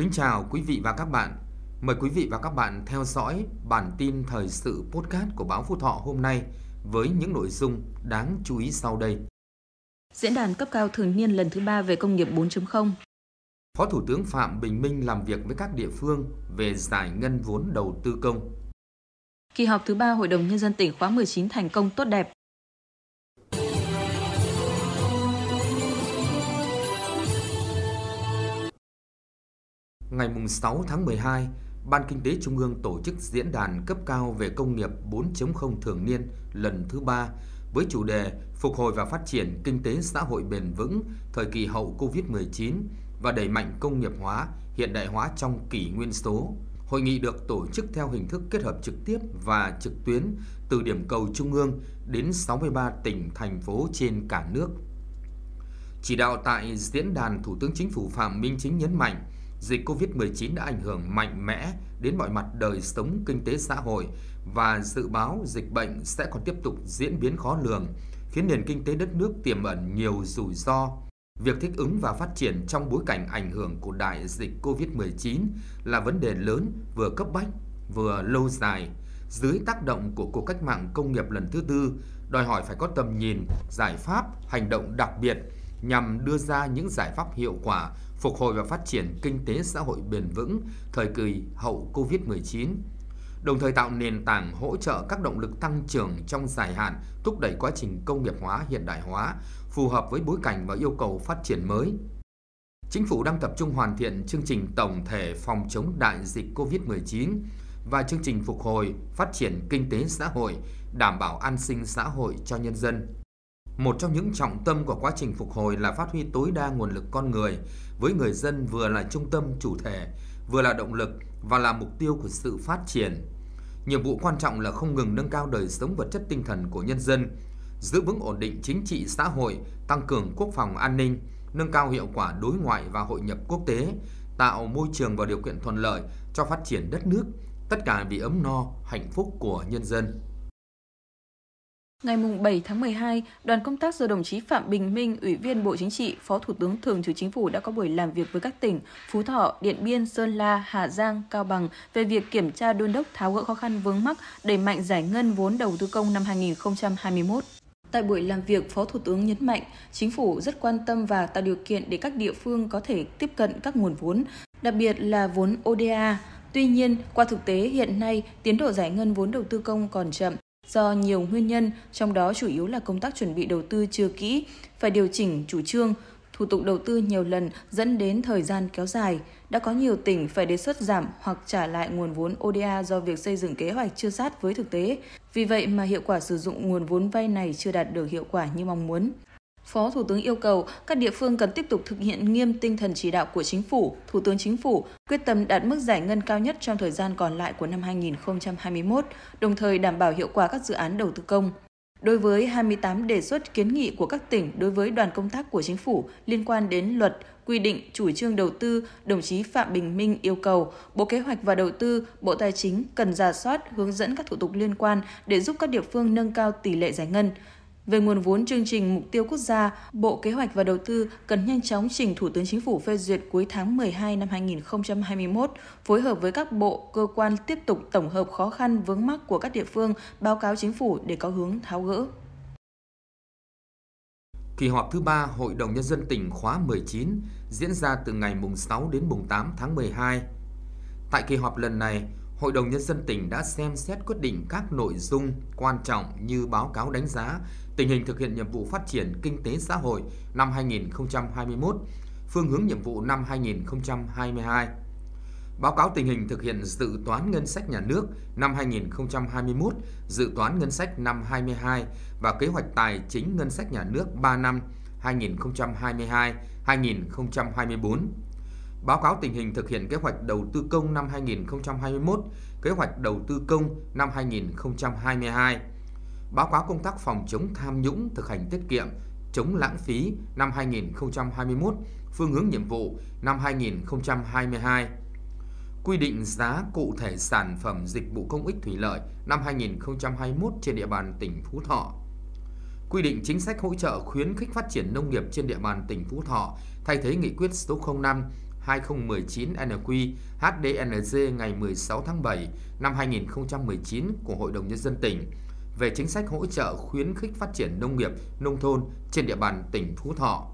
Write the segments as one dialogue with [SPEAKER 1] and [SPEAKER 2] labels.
[SPEAKER 1] Kính chào quý vị và các bạn. Mời quý vị và các bạn theo dõi bản tin thời sự podcast của báo Phú Thọ hôm nay với những nội dung đáng chú ý sau đây.
[SPEAKER 2] Diễn đàn cấp cao thường niên lần thứ ba về công nghiệp 4.0
[SPEAKER 1] Phó Thủ tướng Phạm Bình Minh làm việc với các địa phương về giải ngân vốn đầu tư công.
[SPEAKER 2] Kỳ họp thứ ba Hội đồng Nhân dân tỉnh khóa 19 thành công tốt đẹp.
[SPEAKER 1] Ngày 6 tháng 12, Ban Kinh tế Trung ương tổ chức diễn đàn cấp cao về công nghiệp 4.0 thường niên lần thứ ba với chủ đề Phục hồi và phát triển kinh tế xã hội bền vững thời kỳ hậu Covid-19 và đẩy mạnh công nghiệp hóa, hiện đại hóa trong kỷ nguyên số. Hội nghị được tổ chức theo hình thức kết hợp trực tiếp và trực tuyến từ điểm cầu trung ương đến 63 tỉnh, thành phố trên cả nước. Chỉ đạo tại diễn đàn, Thủ tướng Chính phủ Phạm Minh Chính nhấn mạnh, dịch COVID-19 đã ảnh hưởng mạnh mẽ đến mọi mặt đời sống kinh tế xã hội và dự báo dịch bệnh sẽ còn tiếp tục diễn biến khó lường, khiến nền kinh tế đất nước tiềm ẩn nhiều rủi ro. Việc thích ứng và phát triển trong bối cảnh ảnh hưởng của đại dịch COVID-19 là vấn đề lớn vừa cấp bách vừa lâu dài. Dưới tác động của cuộc cách mạng công nghiệp lần thứ tư, đòi hỏi phải có tầm nhìn, giải pháp, hành động đặc biệt nhằm đưa ra những giải pháp hiệu quả phục hồi và phát triển kinh tế xã hội bền vững thời kỳ hậu Covid-19, đồng thời tạo nền tảng hỗ trợ các động lực tăng trưởng trong dài hạn, thúc đẩy quá trình công nghiệp hóa hiện đại hóa, phù hợp với bối cảnh và yêu cầu phát triển mới. Chính phủ đang tập trung hoàn thiện chương trình tổng thể phòng chống đại dịch COVID-19 và chương trình phục hồi, phát triển kinh tế xã hội, đảm bảo an sinh xã hội cho nhân dân. Một trong những trọng tâm của quá trình phục hồi là phát huy tối đa nguồn lực con người, với người dân vừa là trung tâm chủ thể, vừa là động lực và là mục tiêu của sự phát triển. Nhiệm vụ quan trọng là không ngừng nâng cao đời sống vật chất tinh thần của nhân dân, giữ vững ổn định chính trị xã hội, tăng cường quốc phòng an ninh, nâng cao hiệu quả đối ngoại và hội nhập quốc tế, tạo môi trường và điều kiện thuận lợi cho phát triển đất nước, tất cả vì ấm no, hạnh phúc của nhân dân.
[SPEAKER 2] Ngày 7 tháng 12, đoàn công tác do đồng chí Phạm Bình Minh, Ủy viên Bộ Chính trị, Phó Thủ tướng Thường trực Chính phủ đã có buổi làm việc với các tỉnh Phú Thọ, Điện Biên, Sơn La, Hà Giang, Cao Bằng về việc kiểm tra đôn đốc tháo gỡ khó khăn vướng mắc, đẩy mạnh giải ngân vốn đầu tư công năm 2021. Tại buổi làm việc, Phó Thủ tướng nhấn mạnh, Chính phủ rất quan tâm và tạo điều kiện để các địa phương có thể tiếp cận các nguồn vốn, đặc biệt là vốn ODA. Tuy nhiên, qua thực tế hiện nay, tiến độ giải ngân vốn đầu tư công còn chậm, do nhiều nguyên nhân, trong đó chủ yếu là công tác chuẩn bị đầu tư chưa kỹ, phải điều chỉnh chủ trương, thủ tục đầu tư nhiều lần dẫn đến thời gian kéo dài. Đã có nhiều tỉnh phải đề xuất giảm hoặc trả lại nguồn vốn ODA do việc xây dựng kế hoạch chưa sát với thực tế. Vì vậy mà hiệu quả sử dụng nguồn vốn vay này chưa đạt được hiệu quả như mong muốn. Phó Thủ tướng yêu cầu các địa phương cần tiếp tục thực hiện nghiêm tinh thần chỉ đạo của Chính phủ, Thủ tướng Chính phủ, quyết tâm đạt mức giải ngân cao nhất trong thời gian còn lại của năm 2021, đồng thời đảm bảo hiệu quả các dự án đầu tư công. Đối với 28 đề xuất kiến nghị của các tỉnh đối với đoàn công tác của chính phủ liên quan đến luật, quy định chủ trương đầu tư, đồng chí Phạm Bình Minh yêu cầu Bộ Kế hoạch và Đầu tư, Bộ Tài chính cần giả soát hướng dẫn các thủ tục liên quan để giúp các địa phương nâng cao tỷ lệ giải ngân, về nguồn vốn chương trình mục tiêu quốc gia, Bộ Kế hoạch và Đầu tư cần nhanh chóng trình Thủ tướng Chính phủ phê duyệt cuối tháng 12 năm 2021, phối hợp với các bộ, cơ quan tiếp tục tổng hợp khó khăn vướng mắc của các địa phương, báo cáo Chính phủ để có hướng tháo gỡ.
[SPEAKER 1] Kỳ họp thứ ba Hội đồng Nhân dân tỉnh khóa 19 diễn ra từ ngày mùng 6 đến mùng 8 tháng 12. Tại kỳ họp lần này, Hội đồng Nhân dân tỉnh đã xem xét quyết định các nội dung quan trọng như báo cáo đánh giá tình hình thực hiện nhiệm vụ phát triển kinh tế xã hội năm 2021, phương hướng nhiệm vụ năm 2022. Báo cáo tình hình thực hiện dự toán ngân sách nhà nước năm 2021, dự toán ngân sách năm 22 và kế hoạch tài chính ngân sách nhà nước 3 năm 2022-2024 báo cáo tình hình thực hiện kế hoạch đầu tư công năm 2021, kế hoạch đầu tư công năm 2022, báo cáo công tác phòng chống tham nhũng thực hành tiết kiệm, chống lãng phí năm 2021, phương hướng nhiệm vụ năm 2022, quy định giá cụ thể sản phẩm dịch vụ công ích thủy lợi năm 2021 trên địa bàn tỉnh Phú Thọ, quy định chính sách hỗ trợ khuyến khích phát triển nông nghiệp trên địa bàn tỉnh Phú Thọ thay thế nghị quyết số 05 2019-NQ HDNG ngày 16 tháng 7 năm 2019 của Hội đồng Nhân dân tỉnh về chính sách hỗ trợ khuyến khích phát triển nông nghiệp, nông thôn trên địa bàn tỉnh Phú Thọ.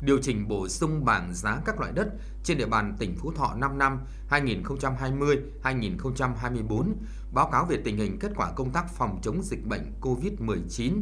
[SPEAKER 1] Điều chỉnh bổ sung bảng giá các loại đất trên địa bàn tỉnh Phú Thọ 5 năm 2020-2024, báo cáo về tình hình kết quả công tác phòng chống dịch bệnh COVID-19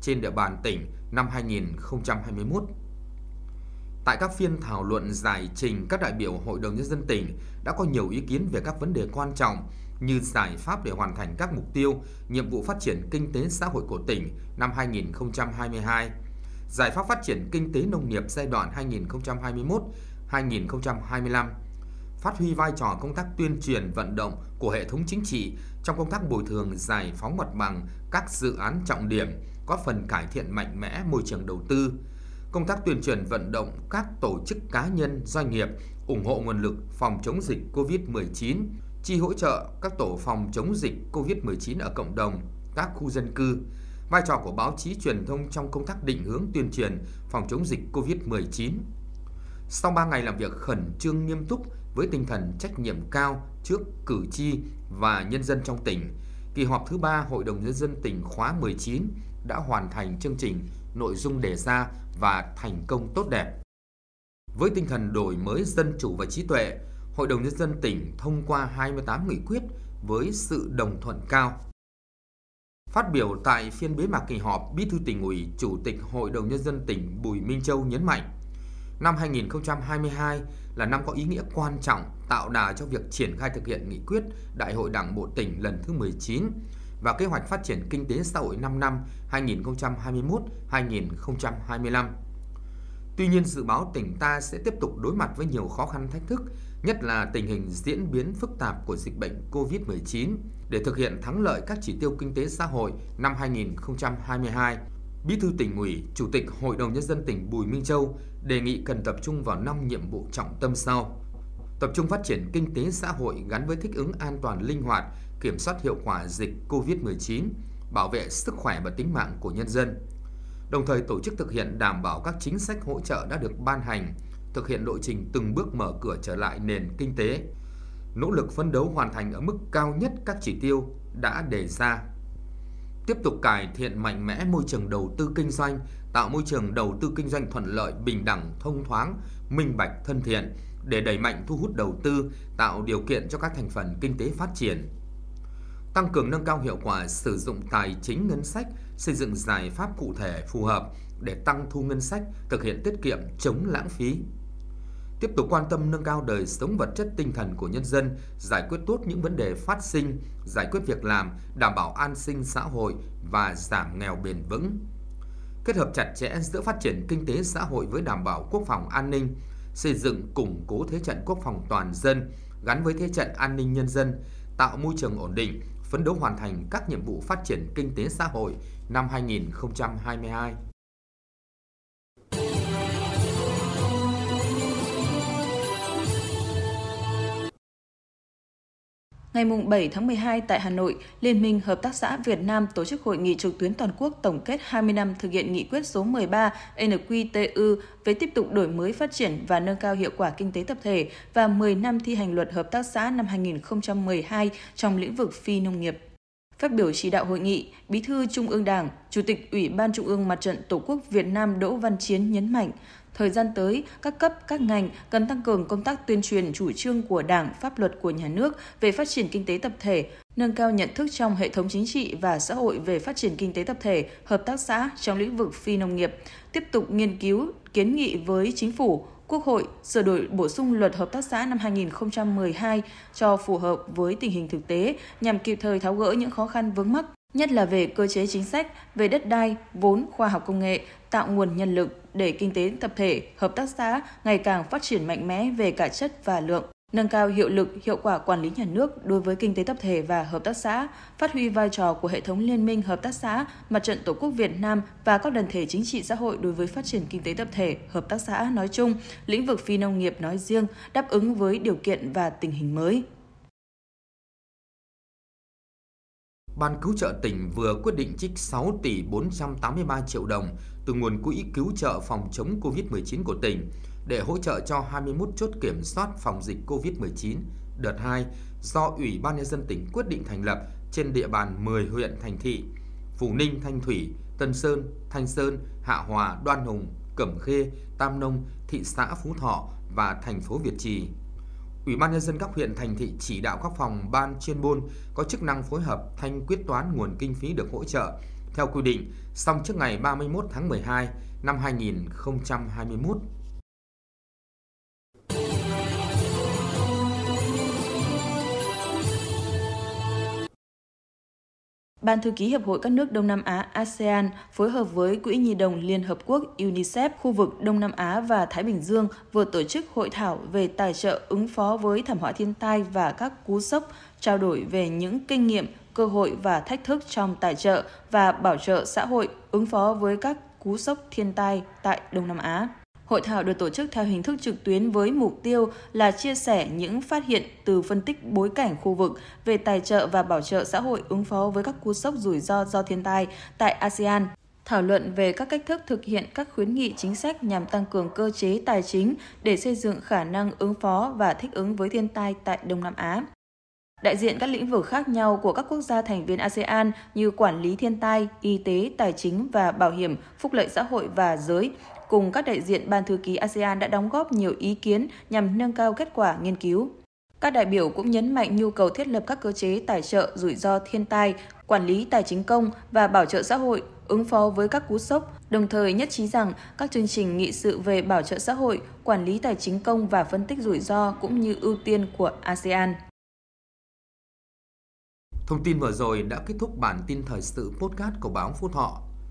[SPEAKER 1] trên địa bàn tỉnh năm 2021. Tại các phiên thảo luận giải trình, các đại biểu Hội đồng Nhân dân tỉnh đã có nhiều ý kiến về các vấn đề quan trọng như giải pháp để hoàn thành các mục tiêu, nhiệm vụ phát triển kinh tế xã hội của tỉnh năm 2022, giải pháp phát triển kinh tế nông nghiệp giai đoạn 2021-2025, phát huy vai trò công tác tuyên truyền vận động của hệ thống chính trị trong công tác bồi thường giải phóng mặt bằng các dự án trọng điểm, góp phần cải thiện mạnh mẽ môi trường đầu tư, công tác tuyên truyền vận động các tổ chức cá nhân, doanh nghiệp ủng hộ nguồn lực phòng chống dịch COVID-19, chi hỗ trợ các tổ phòng chống dịch COVID-19 ở cộng đồng, các khu dân cư, vai trò của báo chí truyền thông trong công tác định hướng tuyên truyền phòng chống dịch COVID-19. Sau 3 ngày làm việc khẩn trương nghiêm túc với tinh thần trách nhiệm cao trước cử tri và nhân dân trong tỉnh, kỳ họp thứ 3 Hội đồng Nhân dân tỉnh khóa 19 đã hoàn thành chương trình, nội dung đề ra và thành công tốt đẹp. Với tinh thần đổi mới dân chủ và trí tuệ, Hội đồng Nhân dân tỉnh thông qua 28 nghị quyết với sự đồng thuận cao. Phát biểu tại phiên bế mạc kỳ họp, Bí thư tỉnh ủy, Chủ tịch Hội đồng Nhân dân tỉnh Bùi Minh Châu nhấn mạnh, năm 2022 là năm có ý nghĩa quan trọng tạo đà cho việc triển khai thực hiện nghị quyết Đại hội Đảng bộ tỉnh lần thứ 19 và kế hoạch phát triển kinh tế xã hội 5 năm 2021-2025. Tuy nhiên, dự báo tỉnh ta sẽ tiếp tục đối mặt với nhiều khó khăn thách thức, nhất là tình hình diễn biến phức tạp của dịch bệnh COVID-19 để thực hiện thắng lợi các chỉ tiêu kinh tế xã hội năm 2022. Bí thư tỉnh ủy, Chủ tịch Hội đồng Nhân dân tỉnh Bùi Minh Châu đề nghị cần tập trung vào 5 nhiệm vụ trọng tâm sau. Tập trung phát triển kinh tế xã hội gắn với thích ứng an toàn linh hoạt, kiểm soát hiệu quả dịch COVID-19, bảo vệ sức khỏe và tính mạng của nhân dân. Đồng thời tổ chức thực hiện đảm bảo các chính sách hỗ trợ đã được ban hành, thực hiện lộ trình từng bước mở cửa trở lại nền kinh tế, nỗ lực phấn đấu hoàn thành ở mức cao nhất các chỉ tiêu đã đề ra. Tiếp tục cải thiện mạnh mẽ môi trường đầu tư kinh doanh, tạo môi trường đầu tư kinh doanh thuận lợi, bình đẳng, thông thoáng, minh bạch, thân thiện để đẩy mạnh thu hút đầu tư, tạo điều kiện cho các thành phần kinh tế phát triển. Tăng cường nâng cao hiệu quả sử dụng tài chính ngân sách, xây dựng giải pháp cụ thể phù hợp để tăng thu ngân sách, thực hiện tiết kiệm, chống lãng phí tiếp tục quan tâm nâng cao đời sống vật chất tinh thần của nhân dân, giải quyết tốt những vấn đề phát sinh, giải quyết việc làm, đảm bảo an sinh xã hội và giảm nghèo bền vững. Kết hợp chặt chẽ giữa phát triển kinh tế xã hội với đảm bảo quốc phòng an ninh, xây dựng củng cố thế trận quốc phòng toàn dân gắn với thế trận an ninh nhân dân, tạo môi trường ổn định, phấn đấu hoàn thành các nhiệm vụ phát triển kinh tế xã hội năm 2022.
[SPEAKER 2] Ngày 7 tháng 12 tại Hà Nội, Liên minh Hợp tác xã Việt Nam tổ chức hội nghị trực tuyến toàn quốc tổng kết 20 năm thực hiện nghị quyết số 13 NQTU về tiếp tục đổi mới phát triển và nâng cao hiệu quả kinh tế tập thể và 10 năm thi hành luật hợp tác xã năm 2012 trong lĩnh vực phi nông nghiệp. Phát biểu chỉ đạo hội nghị, Bí thư Trung ương Đảng, Chủ tịch Ủy ban Trung ương Mặt trận Tổ quốc Việt Nam Đỗ Văn Chiến nhấn mạnh, Thời gian tới, các cấp, các ngành cần tăng cường công tác tuyên truyền chủ trương của Đảng, pháp luật của nhà nước về phát triển kinh tế tập thể, nâng cao nhận thức trong hệ thống chính trị và xã hội về phát triển kinh tế tập thể, hợp tác xã trong lĩnh vực phi nông nghiệp, tiếp tục nghiên cứu, kiến nghị với chính phủ, Quốc hội sửa đổi bổ sung luật hợp tác xã năm 2012 cho phù hợp với tình hình thực tế nhằm kịp thời tháo gỡ những khó khăn vướng mắc, nhất là về cơ chế chính sách, về đất đai, vốn, khoa học công nghệ, tạo nguồn nhân lực để kinh tế tập thể, hợp tác xã ngày càng phát triển mạnh mẽ về cả chất và lượng nâng cao hiệu lực, hiệu quả quản lý nhà nước đối với kinh tế tập thể và hợp tác xã, phát huy vai trò của hệ thống liên minh hợp tác xã, mặt trận Tổ quốc Việt Nam và các đoàn thể chính trị xã hội đối với phát triển kinh tế tập thể, hợp tác xã nói chung, lĩnh vực phi nông nghiệp nói riêng, đáp ứng với điều kiện và tình hình mới.
[SPEAKER 1] Ban cứu trợ tỉnh vừa quyết định trích 6 tỷ 483 triệu đồng từ nguồn quỹ cứu trợ phòng chống COVID-19 của tỉnh để hỗ trợ cho 21 chốt kiểm soát phòng dịch COVID-19 đợt 2 do Ủy ban Nhân dân tỉnh quyết định thành lập trên địa bàn 10 huyện thành thị Phú Ninh, Thanh Thủy, Tân Sơn, Thanh Sơn, Hạ Hòa, Đoan Hùng, Cẩm Khê, Tam Nông, thị xã Phú Thọ và thành phố Việt Trì. Ủy ban nhân dân các huyện, thành thị chỉ đạo các phòng, ban, chuyên môn có chức năng phối hợp thanh quyết toán nguồn kinh phí được hỗ trợ theo quy định xong trước ngày 31 tháng 12 năm 2021.
[SPEAKER 2] Ban thư ký Hiệp hội các nước Đông Nam Á ASEAN phối hợp với Quỹ Nhi đồng Liên Hợp Quốc UNICEF khu vực Đông Nam Á và Thái Bình Dương vừa tổ chức hội thảo về tài trợ ứng phó với thảm họa thiên tai và các cú sốc, trao đổi về những kinh nghiệm, cơ hội và thách thức trong tài trợ và bảo trợ xã hội ứng phó với các cú sốc thiên tai tại Đông Nam Á. Hội thảo được tổ chức theo hình thức trực tuyến với mục tiêu là chia sẻ những phát hiện từ phân tích bối cảnh khu vực về tài trợ và bảo trợ xã hội ứng phó với các cú sốc rủi ro do thiên tai tại ASEAN thảo luận về các cách thức thực hiện các khuyến nghị chính sách nhằm tăng cường cơ chế tài chính để xây dựng khả năng ứng phó và thích ứng với thiên tai tại Đông Nam Á. Đại diện các lĩnh vực khác nhau của các quốc gia thành viên ASEAN như quản lý thiên tai, y tế, tài chính và bảo hiểm, phúc lợi xã hội và giới cùng các đại diện Ban thư ký ASEAN đã đóng góp nhiều ý kiến nhằm nâng cao kết quả nghiên cứu. Các đại biểu cũng nhấn mạnh nhu cầu thiết lập các cơ chế tài trợ rủi ro thiên tai, quản lý tài chính công và bảo trợ xã hội, ứng phó với các cú sốc, đồng thời nhất trí rằng các chương trình nghị sự về bảo trợ xã hội, quản lý tài chính công và phân tích rủi ro cũng như ưu tiên của ASEAN.
[SPEAKER 1] Thông tin vừa rồi đã kết thúc bản tin thời sự podcast của báo Phú Thọ.